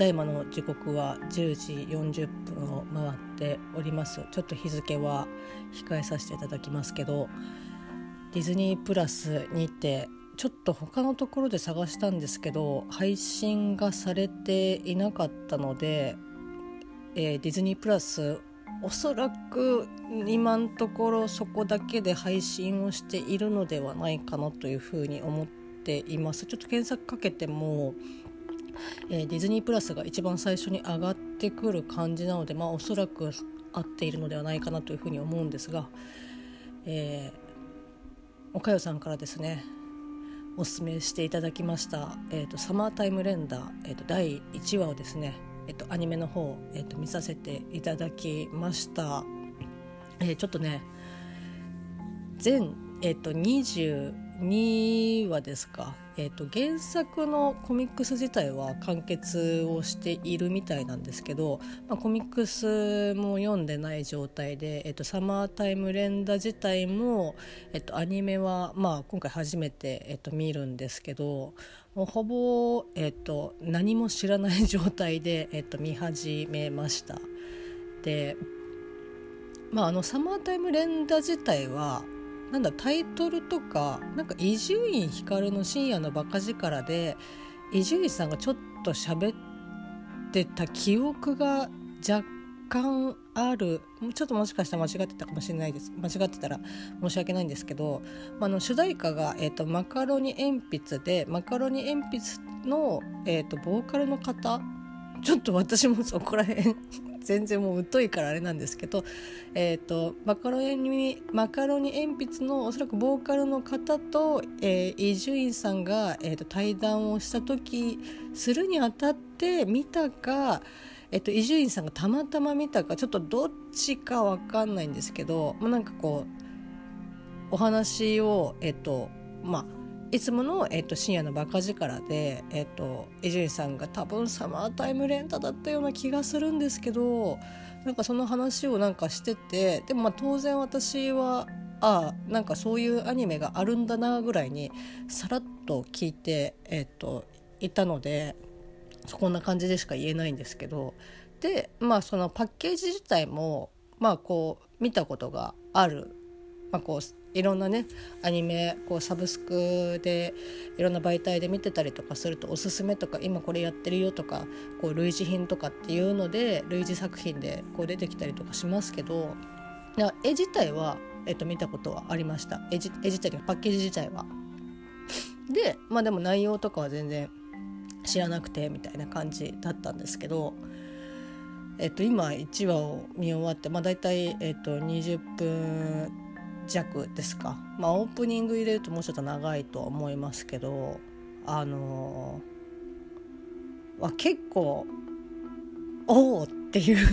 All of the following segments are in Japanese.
ただいまの時刻は10時40分を回っております。ちょっと日付は控えさせていただきますけどディズニープラスにてちょっと他のところで探したんですけど配信がされていなかったので、えー、ディズニープラスおそらく今のところそこだけで配信をしているのではないかなというふうに思っています。ちょっと検索かけても、えー、ディズニープラスが一番最初に上がってくる感じなのでまあおそらく合っているのではないかなというふうに思うんですが、えー、おかよさんからですねおすすめしていただきました、えーと、サマータイムレンダー、えーと、第1話をですね、えーと、アニメの方、えー、と見させていただきました、えー、ちょっとね全、えー、と22話ですかえーと、原作のコミックス自体は完結をしているみたいなんですけど、まあ、コミックスも読んでない状態で、えーと、サマータイム連打自体も、えーと、アニメは、まあ、今回初めて、えー、と見るんですけどもうほぼ、えー、と何も知らない状態で、えー、と見始めました。でまあ、あのサマータイム連打自体はなんだタイトルとかなんか伊集院光の深夜のバカ力で伊集院さんがちょっと喋ってた記憶が若干ある。ちょっともしかしたら間違ってたかもしれないです。間違ってたら申し訳ないんですけど、まあ、の主題歌が、えーと、マカロニ鉛筆でマカロニ鉛筆の、えーとボーカルの方？ちょっと私もそこら辺全然もう疎いからあれなんですけど、えーと、マカロニマカロニ鉛筆のおそらくボーカルの方と伊集院さんが、えーと、対談をした時するにあたって見たか伊集院さんがたまたま見たかちょっとどっちか分かんないんですけど、まあ、なんかこうお話をえっ、ー、とまあいつもの、えーと、深夜のバカ力で、えーと、伊集院さんが多分サマータイムレンタだったような気がするんですけどなんかその話をなんかしててでもまあ当然私はああなんかそういうアニメがあるんだなぐらいにさらっと聞いて、えーと、いたのでこんな感じでしか言えないんですけどでまあそのパッケージ自体もまあこう見たことがある、まあ、こういろんなねアニメこうサブスクでいろんな媒体で見てたりとかするとおすすめとか今これやってるよとかこう類似品とかっていうので類似作品でこう出てきたりとかしますけど絵自体は、えっと、見たことはありました絵自体パッケージ自体は。でまあでも内容とかは全然知らなくてみたいな感じだったんですけど。えっと、今1話を見終わって、まあ、大体、えっと、20分弱ですか？まあオープニング入れるともうちょっと長いとは思いますけどあのー、結構おおっていう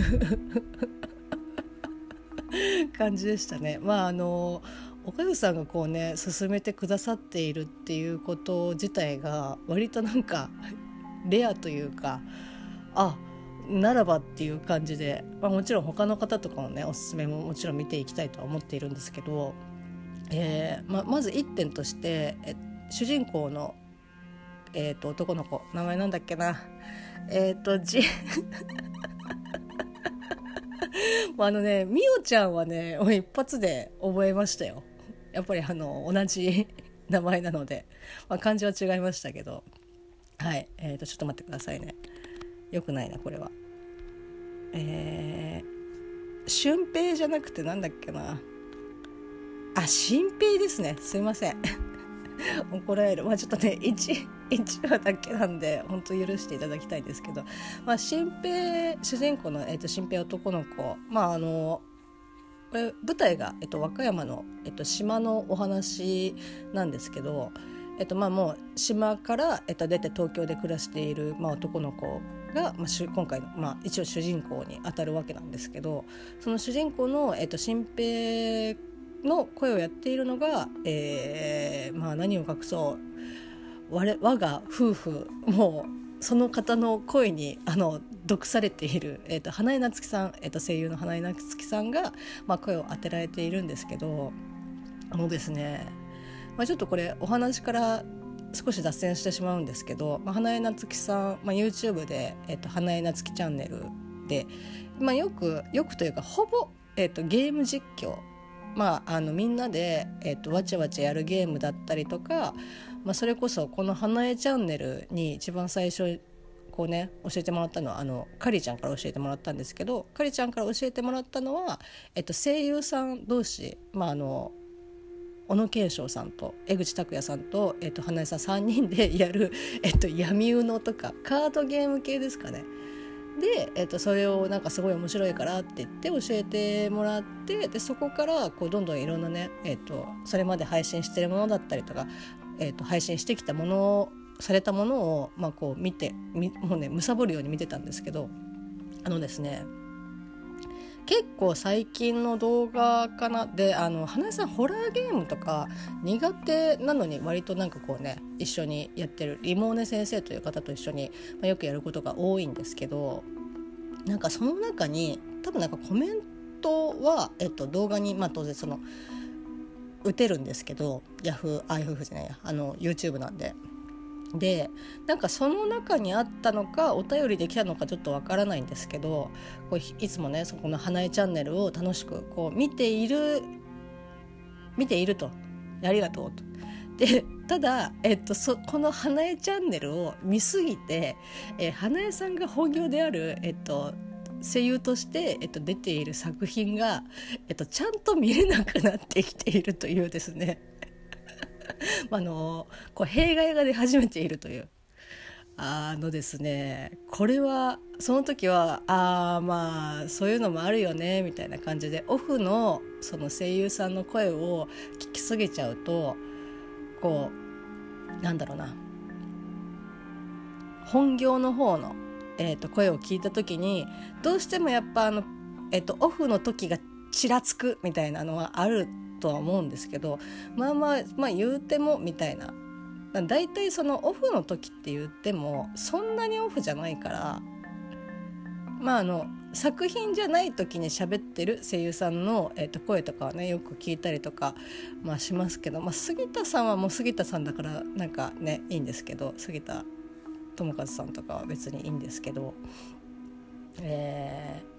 感じでしたね。まああの岡代さんがこうね進めてくださっているっていうこと自体が割となんかレアというかあならばっていう感じで、まあ、もちろん他の方とかのねおすすめももちろん見ていきたいとは思っているんですけど、えーままず1点としてえ主人公の、えーと、男の子名前なんだっけな。えっ、ー、とじあのねみおちゃんはね一発で覚えましたよ。やっぱりあの同じ名前なので、まあ、漢字は違いましたけど。はい。えーとちょっと待ってくださいね。よくないなこれは。えー、俊平じゃなくてなんだっけな。あ新平ですね。すいません。怒られる。まあちょっとね 1, 1話だけなんで本当許していただきたいんですけど。まあ新平主人公の、えーと、新平男の子。まああのこれ舞台が、えっと、和歌山の、えっと、島のお話なんですけど、えっとまあ、もう島から、えっと、出て東京で暮らしている、まあ、男の子。が、まあ、今回の、まあ、一応主人公にあたるわけなんですけどその主人公の、えーと、新平の声をやっているのが、えーまあ、何を隠そう。我我が夫婦もうその方の声にあの毒されている、えーと、花江夏樹さん、えーと、声優の花江夏樹さんが、まあ、声を当てられているんですけどあのですね、まあ、ちょっとこれお話から少し脱線してしまうんですけど、まあ、花江夏樹さん、まあ、YouTube で、えっと、花江夏樹チャンネルで、まあ、よくよくというかほぼ、えっと、ゲーム実況まあ、あのみんなで、えっと、わちゃわちゃやるゲームだったりとか、まあ、それこそこの「花江チャンネル」に一番最初こうね教えてもらったのはあのかりちゃんから教えてもらったんですけどかりちゃんから教えてもらったのは、えっと、声優さん同士、まあ、あの小野慶章さんと江口拓也さんと、えっと、花江さん3人でやる、えっと、闇うのとかカードゲーム系ですかね。で、えっと、それをなんかすごい面白いからって言って教えてもらってでそこからこうどんどんいろんなね、えっと、それまで配信してるものだったりとか、えっと、配信してきたものをされたものを、まあ、こう見てもうね貪るように見てたんですけどあのですね結構最近の動画かな。であの花江さんホラーゲームとか苦手なのに割となんかこうね一緒にやってる。リモーネ先生という方と一緒に、まあ、よくやることが多いんですけどなんかその中に多分なんかコメントは、えっと、動画に、まあ、当然その打てるんですけどヤフーあヤフーじゃないやあの YouTube なんで。でなんかその中にあったのかお便りできたのかちょっとわからないんですけどこういつもねそこの「花江チャンネル」を楽しくこう見ている見ているとありがとうと。でただ、えっと、そこの「花江チャンネル」を見すぎて、えー、花江さんが本業である、えっと、声優として、えっと、出ている作品が、えっと、ちゃんと見れなくなってきているというですね あのこう弊害が出始めているという。あのですねこれはその時はああまあそういうのもあるよねみたいな感じでオフのその声優さんの声を聞きすぎちゃうとこうなんだろうな。本業の方の、えー、と声を聞いた時にどうしてもやっぱあの、えー、とオフの時がちらつくみたいなのはあるとは思うんですけどまあまあまあ言うてもみたいな。大体そのオフの時って言ってもそんなにオフじゃないからまああの作品じゃない時に喋ってる声優さんの、えー、と声とかはねよく聞いたりとか、まあ、しますけど、まあ、杉田さんはもう杉田さんだからなんかねいいんですけど杉田智和さんとかは別にいいんですけど、えー、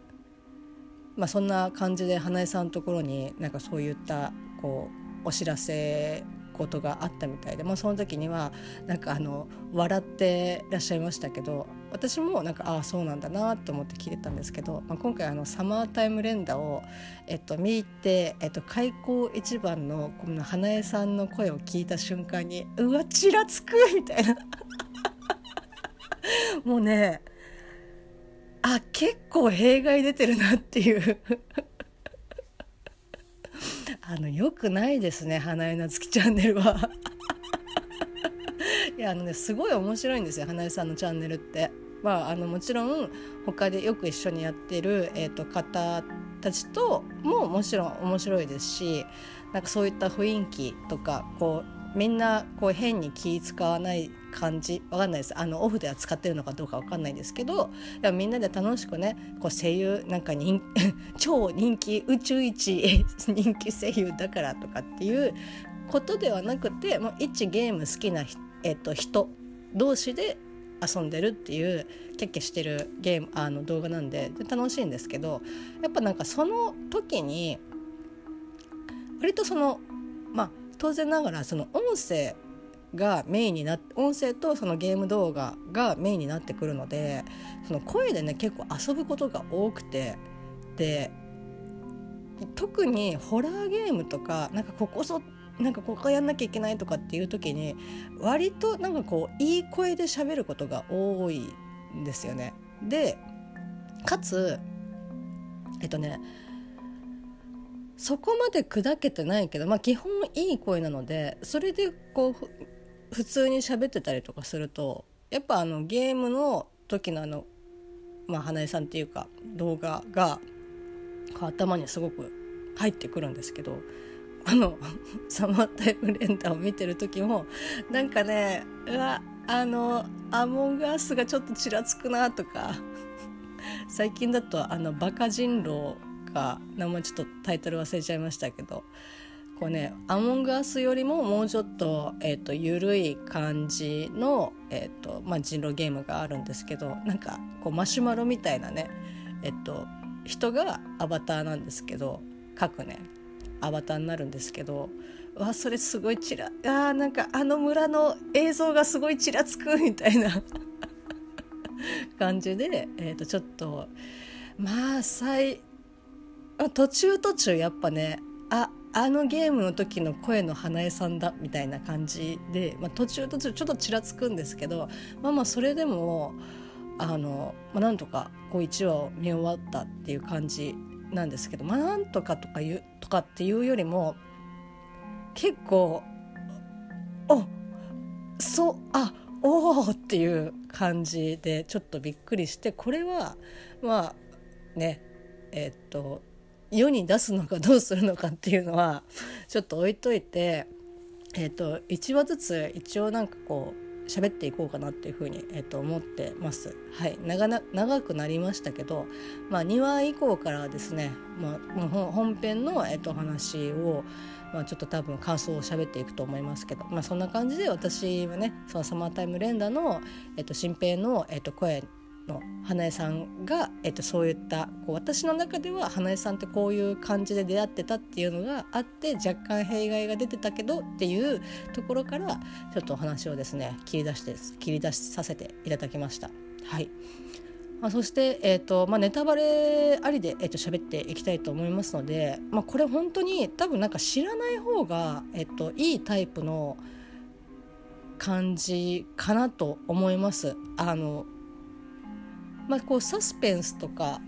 まあ、そんな感じで花江さんのところになんかそういったこうお知らせことがあったみたいで、まあ、その時にはなんかあの笑ってらっしゃいましたけど私もなんかああそうなんだなと思って聞いてたんですけど、まあ、今回あのサマータイム連打を、えっと、見て、えっと、開口一番のこの花江さんの声を聞いた瞬間にうわちらつくみたいな。もうねあ結構弊害出てるなっていう あのよくないですね花江夏樹チャンネルは いやあのねすごい面白いんですよ花江さんのチャンネルって。まあ、あのもちろん他でよく一緒にやってる、えーと、方たちとももちろん面白いですしなんかそういった雰囲気とかこうみんなこう変に気使わない感じ。わかんないです。あのオフでは使ってるのかどうかわかんないですけどでもみんなで楽しくねこう声優なんか人 超人気宇宙一人気声優だからとかっていうことではなくてもう一ゲーム好きな、えっと、人同士で遊んでるっていうキャッキャしてるゲームあの動画なんで楽しいんですけどやっぱなんかその時に割とそのまあ当然ながらその音声がメインになって音声とそのゲーム動画がメインになってくるのでその声でね結構遊ぶことが多くてで特にホラーゲームとかなんかここそなんかここやんなきゃいけないとかっていう時に割となんかこういい声で喋ることが多いんですよね。でかつえっとねそこまで砕けてないけど、まあ、基本いい声なのでそれでこう普通に喋ってたりとかするとやっぱあのゲームの時のあの、まあ、花江さんっていうか動画が頭にすごく入ってくるんですけどあの サマータイムレンダーを見てる時もなんかねうわあのアモンガースがちょっとちらつくなとか最近だとあのバカ人狼か名前ちょっとタイトル忘れちゃいましたけどこうねアモングアスよりももうちょっと,、えーと、緩い感じの、えーとまあ、人狼ゲームがあるんですけどなんかこうマシュマロみたいなねえ、ー、と人がアバターなんですけど各ねアバターになるんですけどわそれすごいちらあなんかあの村の映像がすごいちらつくみたいな 感じで、えー、とちょっとまあ最途中途中やっぱねああのゲームの時の声の花江さんだみたいな感じで、まあ、途中途中ちょっとちらつくんですけどまあまあそれでもあの、まあ、なんとかこう1話を見終わったっていう感じなんですけどまあなんとかとかいうとかっていうよりも結構おそうあおおっていう感じでちょっとびっくりしてこれはまあねえー、っと世に出すのかどうするのかっていうのはちょっと置いといて、えー、っと1話ずつ一応なんかこう喋っていこうかなっていうふうに、えー、と思ってます。はい、長な長くなりましたけど、まあ、2話以降からですね、まあ、もう本編の、えー、と話を、まあ、ちょっと多分感想を喋っていくと思いますけど、まあ、そんな感じで私はねそのサマータイム連打の、えー、と新平の、えー、と声の花江さんが、えっと、そういったこう私の中では花江さんってこういう感じで出会ってたっていうのがあって若干弊害が出てたけどっていうところからちょっとお話をですね切り出して切り出しさせていただきました。はいまあ、そして、えーとまあ、ネタバレありで、えー、と喋っていきたいと思いますので、まあ、これ本当に多分なんか知らない方が、えー、といいタイプの感じかなと思います。あのまあ、こうサスペンスとか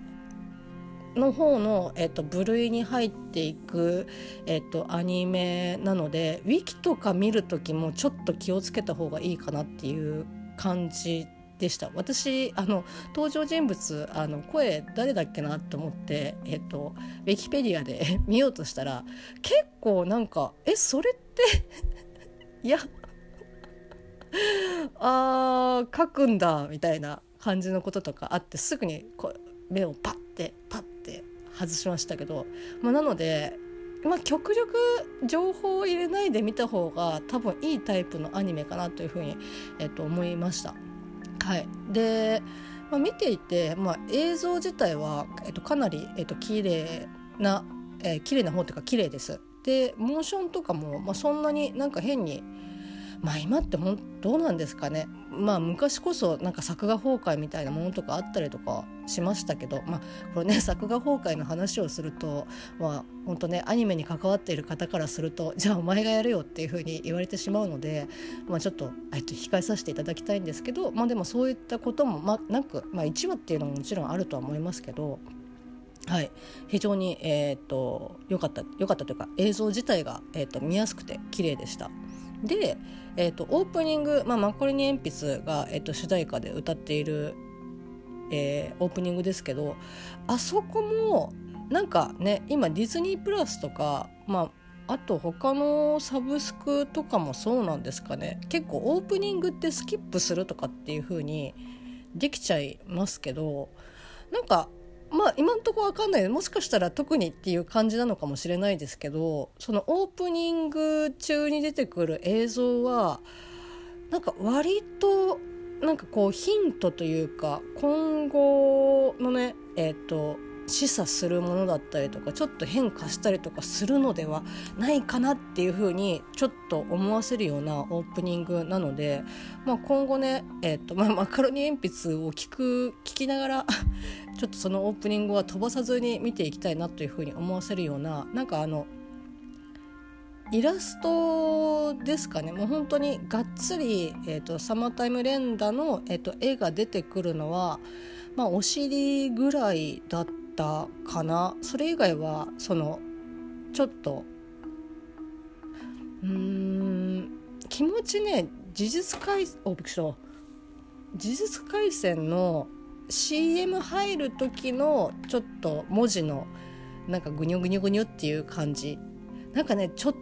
の方の、えっと、部類に入っていく、えっと、アニメなのでウィキとか見る時もちょっと気をつけた方がいいかなっていう感じでした。私あの登場人物あの声誰だっけなと思って、えっと、ウィキペディアで 見ようとしたら結構なんかえそれって いやあー書くんだみたいな。感じのこととかあってすぐにこう目をパッてパッて外しましたけど、まあ、なので、まあ、極力情報を入れないで見た方が多分いいタイプのアニメかなというふうに、えっと、思いました。はい、で、まあ、見ていて、まあ、映像自体は、えっと、かなり、えっと、綺麗な、えー、綺麗な方というか綺麗です。でモーションとかも、まあ、そんなになんか変にまあ今ってほんどうなんですかねまあ昔こそなんか作画崩壊みたいなものとかあったりとかしましたけどまあこれね作画崩壊の話をするとまあ本当ねアニメに関わっている方からするとじゃあお前がやるよっていうふうに言われてしまうので、まあ、ちょっと、えっと、控えさせていただきたいんですけどまあでもそういったことも、ま、なく、まあ、1話っていうのももちろんあるとは思いますけど。はい、非常に、えーと、良かった良かったというか映像自体が、えーと見やすくて綺麗でした。で、えーと、オープニング、まあ、マコリニ鉛筆が、えーと、主題歌で歌っている、えー、オープニングですけどあそこもなんかね今ディズニープラスとか、まあ、あと他のサブスクとかもそうなんですかね。結構オープニングってスキップするとかっていう風にできちゃいますけどなんかまあ今んとこわかんない。もしかしたら特にっていう感じなのかもしれないですけどそのオープニング中に出てくる映像はなんか割となんかこうヒントというか今後のねえっ、ー、と示唆するものだったりとかちょっと変化したりとかするのではないかなっていうふうにちょっと思わせるようなオープニングなので、まあ、今後ね、えーとまあ、マカロニ鉛筆を聞く聞きながらちょっとそのオープニングは飛ばさずに見ていきたいなというふうに思わせるようななんかあのイラストですかね。もう本当にがっつり、えーと、サマータイム連打の、えーと絵が出てくるのは、まあ、お尻ぐらいだったかな。それ以外はそのちょっとうん気持ちね事実回おびっくりした。事実回線の CM 入る時のちょっと文字のなんかグニョグニョグニョっていう感じ。なんかねちょ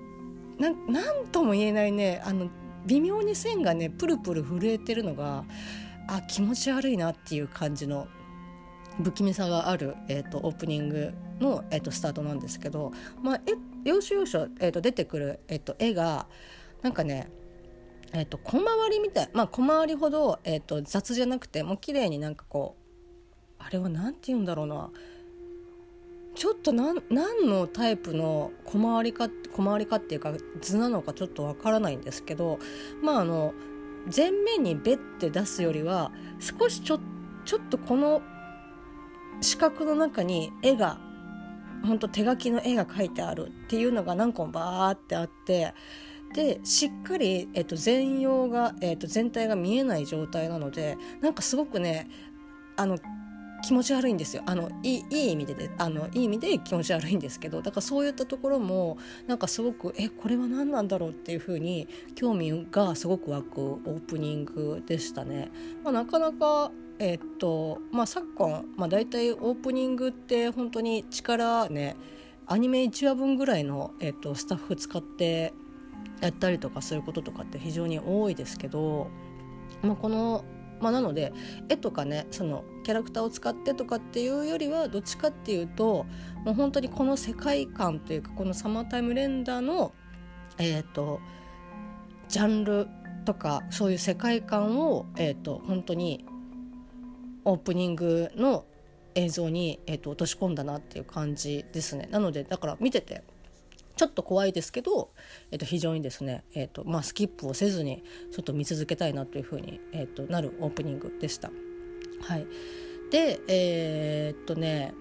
なんなんとも言えないねあの微妙に線がねプルプル震えてるのがあ気持ち悪いなっていう感じの不気味さがある、えーと、オープニングの、えーと、スタートなんですけど、まあ、え要所要所、えーと、出てくる、えー、と絵がなんかねえー、と小回りみたいまあ小回りほど、えー、と雑じゃなくてもう綺麗になんかこうあれは何て言うんだろうな。ちょっと何のタイプの小回りか小回りかっていうか図なのかちょっとわからないんですけどまああの前面にベッて出すよりは少しちょちょっとこの四角の中に絵が本当手書きの絵が描いてあるっていうのが何個もバーってあってでしっかり、えっと、全容が、えっと、全体が見えない状態なのでなんかすごくねあの気持ち悪いんですよあのいい意味でであのいい意味で気持ち悪いんですけどだからそういったところもなんかすごくえこれは何なんだろうっていうふうに興味がすごく湧くオープニングでしたね。まあ、なかなかえ、っとまあ、昨今、まあ、大体オープニングって本当に力ねアニメ1話分ぐらいの、え、っとスタッフ使ってやったりとかすることとかって非常に多いですけど、まあ、この、まあ、なので絵とかねそのキャラクターを使ってとかっていうよりはどっちかっていうともう本当にこの世界観というかこのサマータイムレンダーのえっ、ー、とジャンルとかそういう世界観を、えーと本当にオープニングの映像に、えーと、落とし込んだなっていう感じですね。なのでだから見ててちょっと怖いですけど、えー、と非常にですね、えーとまあ、スキップをせずにちょっと見続けたいなというふうに、えー、となるオープニングでした。はい、でえー、っとね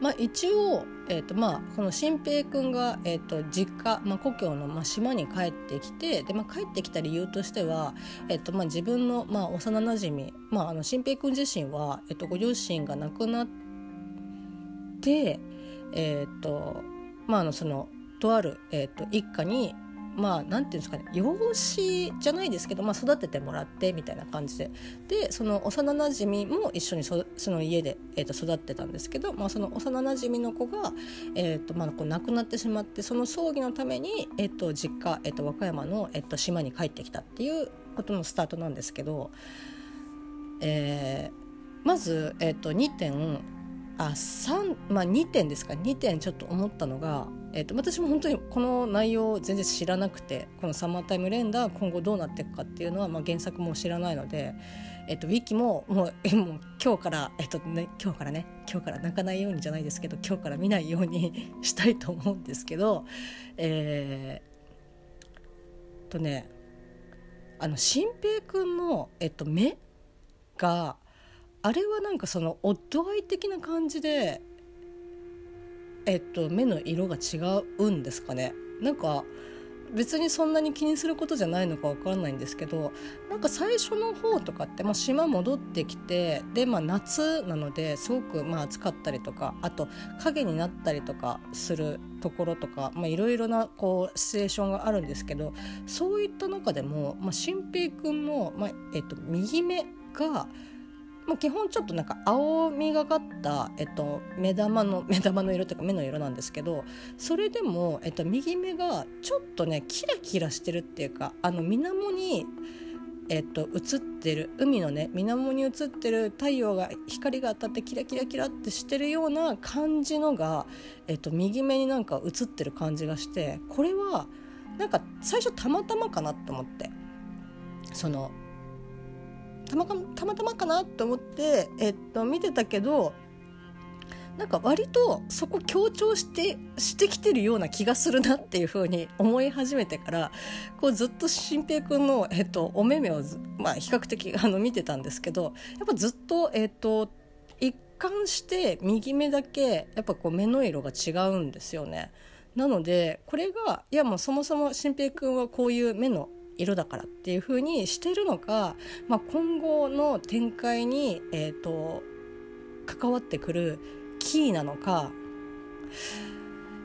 まあ、一応、えーとまあ、この新平君が、えーと、実家、まあ、故郷の、まあ、島に帰ってきてで、まあ、帰ってきた理由としては、えーとまあ、自分の、まあ、幼なじみ、まあ、あの新平君自身は、えーと、ご両親が亡くなって、えーとまあ、あのそのとある、えーと一家にまあなんていうんですかね養子じゃないですけど、まあ、育ててもらってみたいな感じで。でその幼なじみも一緒にそその家で、えー、と育ってたんですけど、まあ、その幼なじみの子が、えーとまあ、こう亡くなってしまってその葬儀のために、えー、と実家、えー、と和歌山の、えー、と島に帰ってきたっていうことのスタートなんですけど、えー、まず、えー、と2点あ3、まあ、2点ですか。2点ちょっと思ったのが、えーと、私も本当にこの内容を全然知らなくてこの「サマータイムレンダー」今後どうなっていくかっていうのは、まあ、原作も知らないので、えーと、ウィキももうえもう今日から、えーとね、今日からね今日から泣かないようにじゃないですけど今日から見ないように したいと思うんですけどえー、とねあの新平君の、えっと、目があれはなんかそのオッドアイ的な感じでえっと目の色が違うんですかね？なんか別にそんなに気にすることじゃないのか分からないんですけどなんか最初の方とかって、まあ、島戻ってきてで、まあ、夏なのですごくまあ暑かったりとかあと影になったりとかするところとかいろいろなこうシチュエーションがあるんですけどそういった中でも、まあ、新平君の、まあえっと、右目がもう基本ちょっとなんか青みがかった、えっと、目玉の 目玉の色というか目の色なんですけどそれでも、えっと、右目がちょっとねキラキラしてるっていうかあの水面に、えっと、映ってる海のね水面に映ってる太陽が光が当たってキラキラキラってしてるような感じのが、えっと、右目になんか映ってる感じがしてこれはなんか最初たまたまかなと思って。そのたまたまたまかなと思って、えっと、見てたけどなんか割とそこ強調してしてきてるような気がするなっていうふうに思い始めてからこうずっと新平君の、えっと、お目目を、まあ、比較的あの見てたんですけどやっぱずっと、えっと、一貫して右目だけやっぱこう目の色が違うんですよね。なのでこれがいやもうそもそも新平君はこういう目の色だからっていう風にしてるのか、まあ、今後の展開に、えーと、関わってくるキーなのか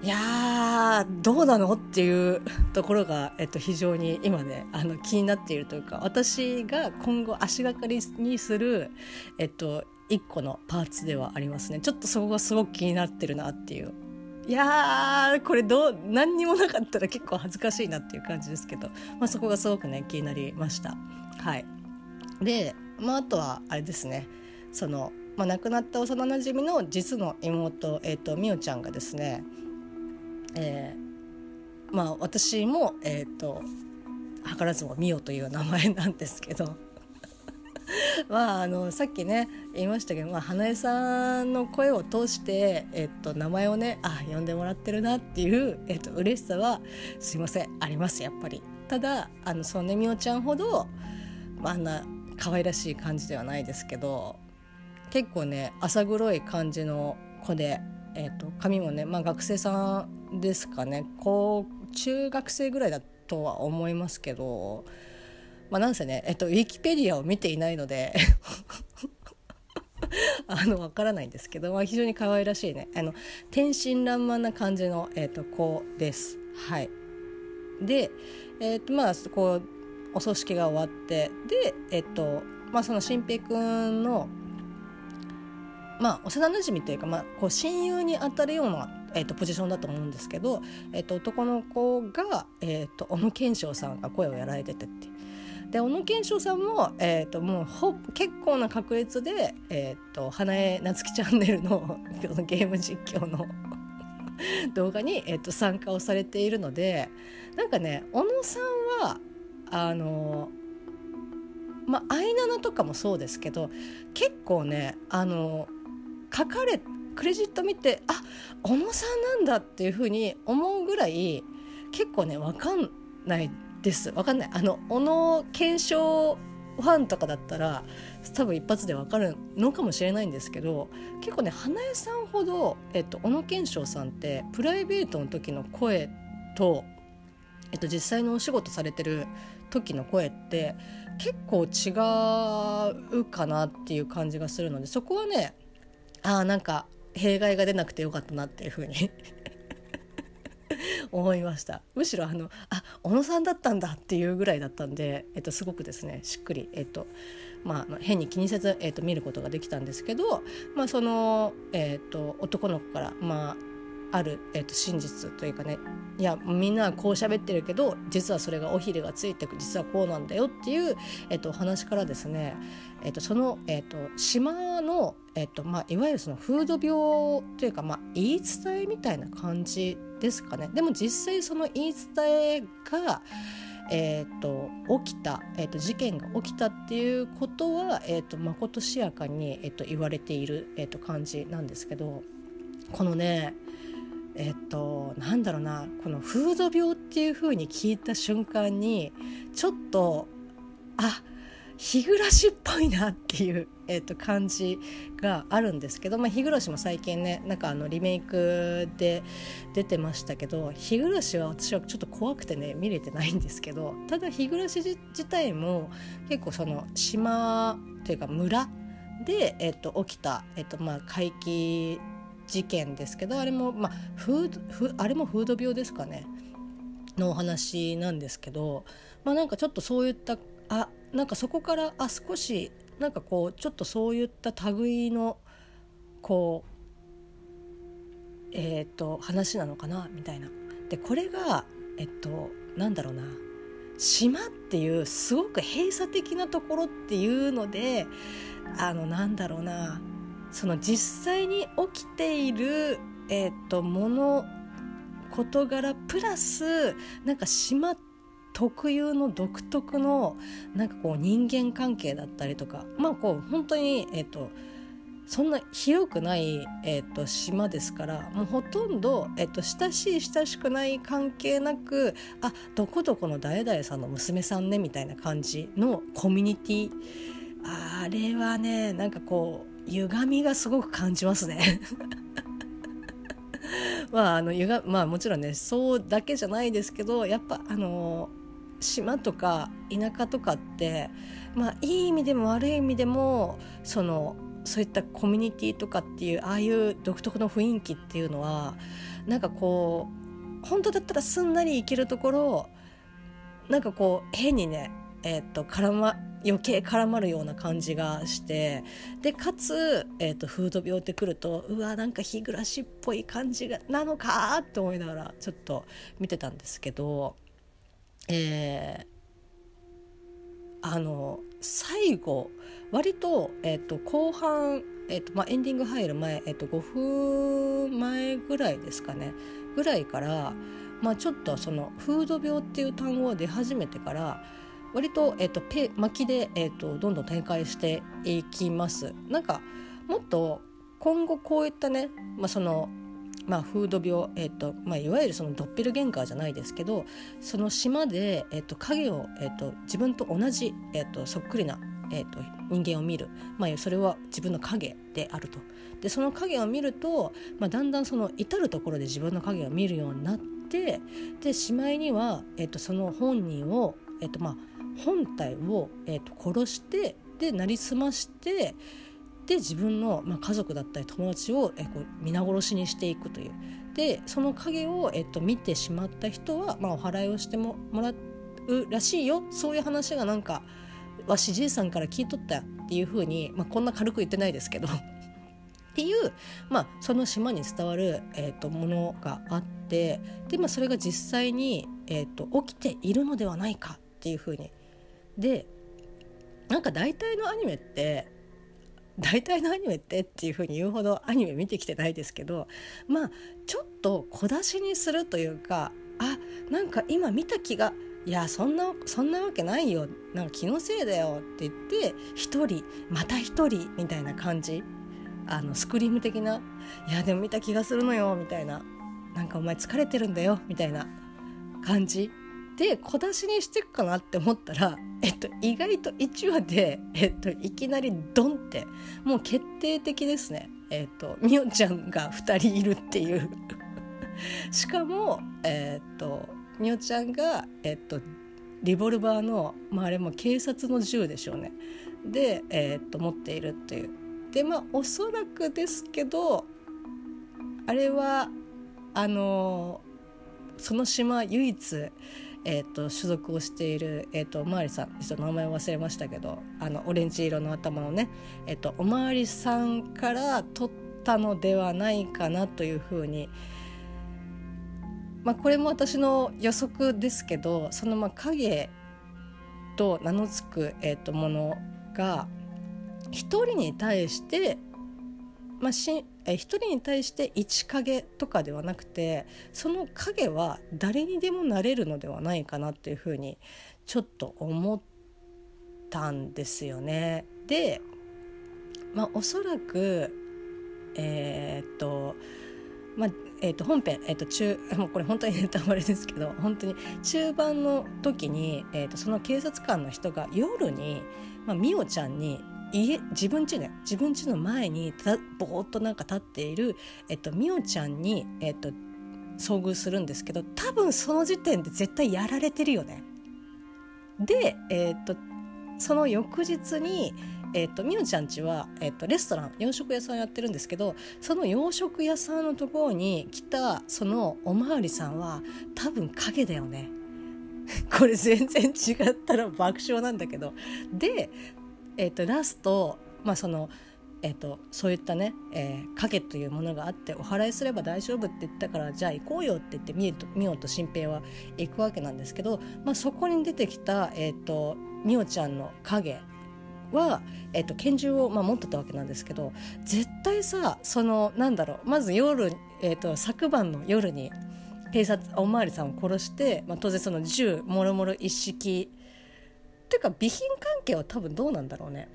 いやーどうなのっていうところが、えっと、非常に今ねあの気になっているというか私が今後足がかりにする、えっと、一個のパーツではありますね。ちょっとそこがすごく気になってるなっていう。いやーこれどう何にもなかったら結構恥ずかしいなっていう感じですけど、まあ、そこがすごくね気になりました。はい、で、まあ、あとはあれですね。その、まあ、亡くなった幼なじみの実の妹、えーと、みおちゃんがですね、えー、まあ私も、えーと、図らずもみおという名前なんですけど。まああのさっきね言いましたけど、まあ、花江さんの声を通して、えっと、名前をねあ呼んでもらってるなっていう、えっと嬉しさはすいませんありますやっぱり。ただあのそのねみおちゃんほど、まあ、あんな可愛らしい感じではないですけど結構ね浅黒い感じの子で、えーと、髪もね、まあ、学生さんですかね高中学生ぐらいだとは思いますけど、まあ、なんせね、えっと、ウィキペディアを見ていないので あのわからないんですけど、まあ、非常に可愛らしいねあの天真爛漫な感じの、えーと、子です。はい、で、えーとまあ、こうお葬式が終わってで、えっとまあ、その新平君の、まあ、幼なじみというか、まあ、こう親友にあたるような、えっと、ポジションだと思うんですけど、えっと、男の子が、えっと、小野賢章さんが声をやられててって。で小野賢章さんも、えーと、もうほ結構な確率で、えーと、花江夏樹チャンネルの ゲーム実況の 動画に、えーと参加をされているのでなんかね小野さんはあのまあアイナナとかもそうですけど結構ねあの書かれクレジット見てあ小野さんなんだっていうふうに思うぐらい結構ね分かんないです。分かんない。あの小野検証ファンとかだったら多分一発で分かるのかもしれないんですけど結構ね花江さんほど、えっと、小野賢章さんってプライベートの時の声と、えっと、実際のお仕事されてる時の声って結構違うかなっていう感じがするのでそこはねああなんか弊害が出なくてよかったなっていうふうに思いました。むしろあのあ小野さんだったんだっていうぐらいだったんで、えっと、すごくですねしっくり、えっとまあ、変に気にせず、えっと、見ることができたんですけど、まあ、その、えっと、男の子から、まあ、ある、えー、と真実というかねいやみんなはこう喋ってるけど実はそれが尾ひれがついてく実はこうなんだよっていう、えー、と話からですね、えー、とその、えー、と島の、えーとまあ、いわゆるその風土病というか、まあ、言い伝えみたいな感じですかね。でも実際その言い伝えがえーと、起きた、えーと、事件が起きたっていうことは、えーと、まことしやかに、えー、と言われている、えー、と感じなんですけどこのねえっとなんだろうなこの風土病っていう風に聞いた瞬間にちょっとあ日暮らしっぽいなっていう、えっと、感じがあるんですけど、まあ、日暮も最近ねなんかあのリメイクで出てましたけど日暮は私はちょっと怖くてね見れてないんですけどただ日暮自体も結構その島というか村で、えっと、起きた、えっとまあ、怪奇事件ですけどあれも、まあ、フードあれもフード病ですかねのお話なんですけど、まあ、なんかちょっとそういったあなんかそこからあ少しなんかこうちょっとそういった類のこうえっ、ー、と話なのかなみたいな。でこれがえっとなんだろうな島っていうすごく閉鎖的なところっていうのであのなんだろうなその実際に起きている、えーと、もの事柄プラスなんか島特有の独特のなんかこう人間関係だったりとかまあこう本当にえっ、ー、とそんな広くない、えーと、島ですからもうほとんど、えーと、親しい親しくない関係なくあどこどこの誰々さんの娘さんねみたいな感じのコミュニティ。あれはねなんかこう歪みがすごく感じますね。まああの歪まあもちろんねそうだけじゃないですけどやっぱあの島とか田舎とかってまあいい意味でも悪い意味でもそのそういったコミュニティとかっていうああいう独特の雰囲気っていうのはなんかこう本当だったらすんなりいけるところなんかこう変にねえー、っと絡ま余計絡まるような感じがしてでかつ、えーと、フード病ってくるとうわなんか日暮らしっぽい感じがなのかって思いながらちょっと見てたんですけど、えー、あの最後割と,、えーと、後半、えーとまあ、エンディング入る前、えーと、5分前ぐらいですかねぐらいから、まあ、ちょっとそのフード病っていう単語が出始めてから割と,、えーと、ペ巻きで、えー、とどんどん展開していきます。なんかもっと今後こういったね、まあ、そのまあ、フード病、えーとまあ、いわゆるそのドッペルゲンカーじゃないですけどその島で、えーと、影を、えーと、自分と同じ、えーと、そっくりな、えー、と人間を見る、まあ、それは自分の影であると。でその影を見ると、まあ、だんだんその至る所で自分の影を見るようになってでしまいには、えー、とその本人を、えーとまあ、本体を、えー、と殺してでなりすましてで自分の、まあ、家族だったり友達をえこう皆殺しにしていくという。でその影を、えっと、見てしまった人は、まあ、お払いをしてももらうらしいよ。そういう話がなんかわしじいさんから聞いとったっていうふうに、まあ、こんな軽く言ってないですけど。っていう、まあ、その島に伝わる、えーと、ものがあって。で、まあ、それが実際に、えーと起きているのではないかっていうふうに。でなんか大体のアニメって大体のアニメってっていう風に言うほどアニメ見てきてないですけどまあちょっと小出しにするというかあなんか今見た気がいやそんなそんなわけないよ。なんか気のせいだよって言って一人また一人みたいな感じ。あのスクリーム的ないやでも見た気がするのよみたいな。なんかお前疲れてるんだよみたいな感じ。で小出しにしていくかなって思ったら、えっと、意外と1話で、えっと、いきなりドンってもう決定的ですね。えっと、みおちゃんが2人いるっていう しかも、えっと、みおちゃんが、えっと、リボルバーの、まあ、あれも警察の銃でしょうね。で、えっと、持っているっていう。でまあおそらくですけどあれはあのその島唯一えーと、所属をしている、えーと、おまわりさんちょっと名前忘れましたけどあのオレンジ色の頭のね、えーと、おまわりさんから取ったのではないかなというふうに、まあ、これも私の予測ですけどそのまあ影と名の付く、えー、とものが一人に対してまあ、しえ一人に対して一影とかではなくてその影は誰にでもなれるのではないかなっていうふうにちょっと思ったんですよね。で、まあ、おそらくえー、っとまあえー、と本編、えー、と中 もうこれ本当にネタバレですけど本当に中盤の時に、えー、とその警察官の人が夜に、まあ、美桜ちゃんに家自分家ね自分家の前にたぼーっとなんか立っている、えっと、みおちゃんに、えっと、遭遇するんですけど多分その時点で絶対やられてるよね。で、えっと、その翌日にえーと、みおちゃんちは、えーと、レストラン洋食屋さんやってるんですけどその洋食屋さんのところに来たそのおまわりさんは多分影だよね。これ全然違ったら爆笑なんだけどでえーと、ラスト、まあそのえーと、そういったね、えー、影というものがあってお祓いすれば大丈夫って言ったからじゃあ行こうよって言ってみおと新平は行くわけなんですけど、まあ、そこに出てきた、えーと、みおちゃんの影は、えー、と拳銃を、まあ、持ってたわけなんですけど絶対さそのなんだろうまず夜、えー、と昨晩の夜に警察お巡りさんを殺して、まあ、当然その銃もろもろ一式ていうか備品関係は多分どうなんだろうね。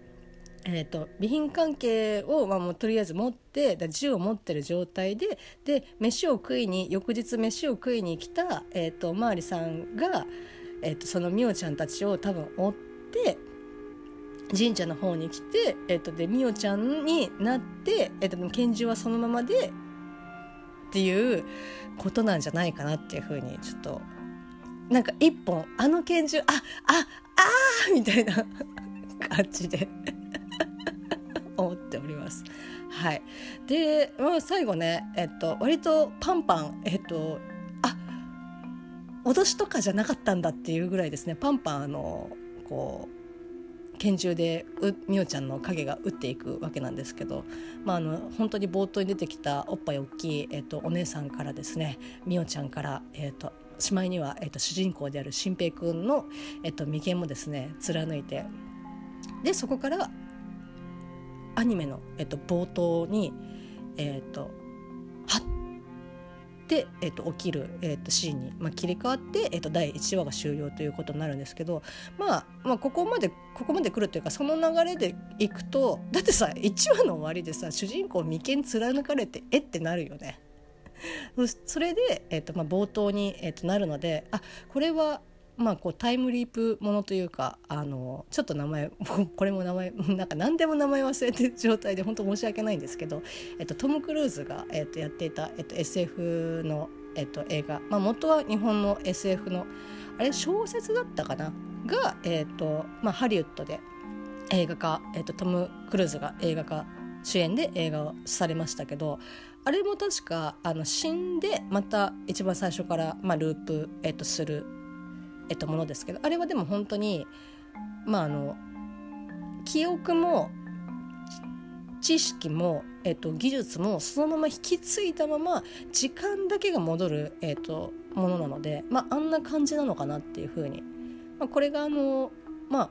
えーと、備品関係を、まあ、もうとりあえず持って銃を持ってる状態でで飯を食いに翌日飯を食いに来た、えーと、おまわりさんが、えーと、そのみおちゃんたちを多分追って神社の方に来て、えー、とでみおちゃんになって、えー、と拳銃はそのままでっていうことなんじゃないかなっていうふうにちょっとなんか一本あの拳銃あああみたいな 感じで 思っております。はい、で、まあ、最後ね、えっと、割とパンパン、えっと、あ脅しとかじゃなかったんだっていうぐらいですね。パンパンあのこう拳銃でみおちゃんの影が撃っていくわけなんですけど、まあ、あの本当に冒頭に出てきたおっぱい大きい、えっと、お姉さんからですねみおちゃんから、えっと、しまいには、えーと、主人公である新平君の、えーと、眉間もですね貫いてでそこからアニメの、えっと、冒頭に、えっと、はっで、えっと、起きる、えっと、シーンに、まあ、切り替わって、えっと、第1話が終了ということになるんですけど、まあ、まあここまでここまで来るというかその流れでいくとだってさ1話の終わりでさ主人公眉間貫かれてえってなるよね。それで、えっとまあ、冒頭に、えっと、なるのであこれはまあ、こうタイムリープものというかあのちょっと名前 これも名前なんか何でも名前忘れてる状態で本当申し訳ないんですけど、えっと、トム・クルーズが、えっと、やっていた、えっと、SF の、えっと、映画、まあ、元は日本の SF のあれ小説だったかな？が、えっとまあ、ハリウッドで映画化、えっと、トム・クルーズが映画化主演で映画をされましたけどあれも確かあの死んでまた一番最初から、まあ、ループ、えっと、するえっと、ものですけどあれはでも本当にまああの記憶も知識も、えっと、技術もそのまま引き継いだまま時間だけが戻る、えっと、ものなので、まあ、あんな感じなのかなっていうふうに、まあ、これがあのまあ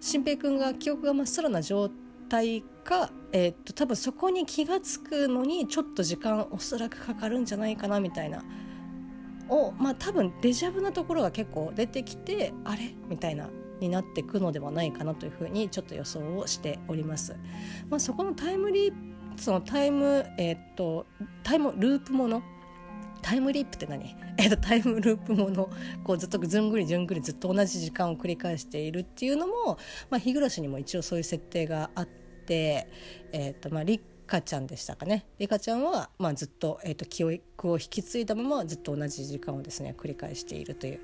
新平君が記憶がまっさらな状態か、えっと、多分そこに気が付くのにちょっと時間おそらくかかるんじゃないかなみたいな。をまあ多分デジャブなところが結構出てきてあれ？みたいなになっていくのではないかなというふうにちょっと予想をしております。まあ、そこのタイムリーそのタイムえー、っとタイムループもの？タイムリープって何、えー、とタイムループものこうずっとずんぐりずんぐりずっと同じ時間を繰り返しているっていうのも、まあ、日暮にも一応そういう設定があって、えーとまあ、リかちゃんでしたかね。リカちゃんは、まあ、ずっと,、えーと、記憶を引き継いだままずっと同じ時間をですね繰り返しているという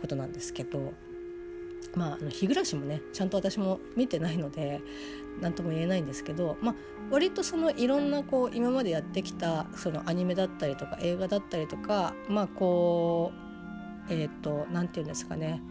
ことなんですけどまあ、あの日暮らしもねちゃんと私も見てないので何とも言えないんですけど、まあ、割とそのいろんなこう今までやってきたそのアニメだったりとか映画だったりとかまあこうえっ、ー、と何て言うんですかね。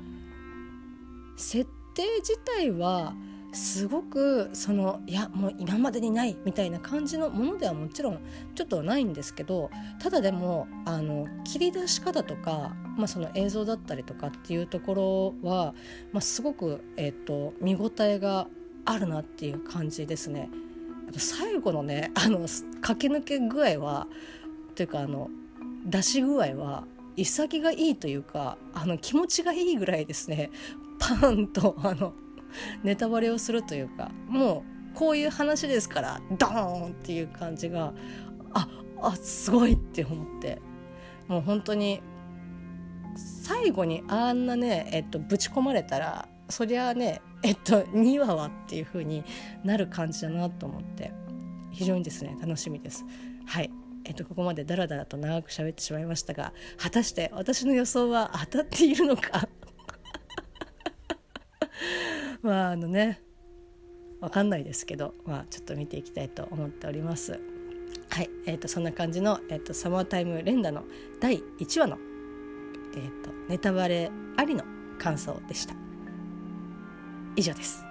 設定自体はすごくそのいやもう今までにないみたいな感じのものではもちろんちょっとないんですけどただでもあの切り出し方とか、まあ、その映像だったりとかっていうところは、まあ、すごく、えーと、見応えがあるなっていう感じですね。最後のねあの駆け抜け具合はというかあの出し具合は潔がいいというかあの気持ちがいいぐらいですねパンとあの ネタバレをするというかもうこういう話ですからドーンっていう感じがああすごいって思って。もう本当に最後にあんなね、えっと、ぶち込まれたらそりゃあねえっと2話はっていう風になる感じだなと思って。非常にですね楽しみです。はい。えっと、ここまでダラダラと長く喋ってしまいましたが果たして私の予想は当たっているのか まああのねわかんないですけど、まあ、ちょっと見ていきたいと思っております。はい、えーと、そんな感じの、えーと、サマータイム連打の第1話の、えーとネタバレありの感想でした。以上です。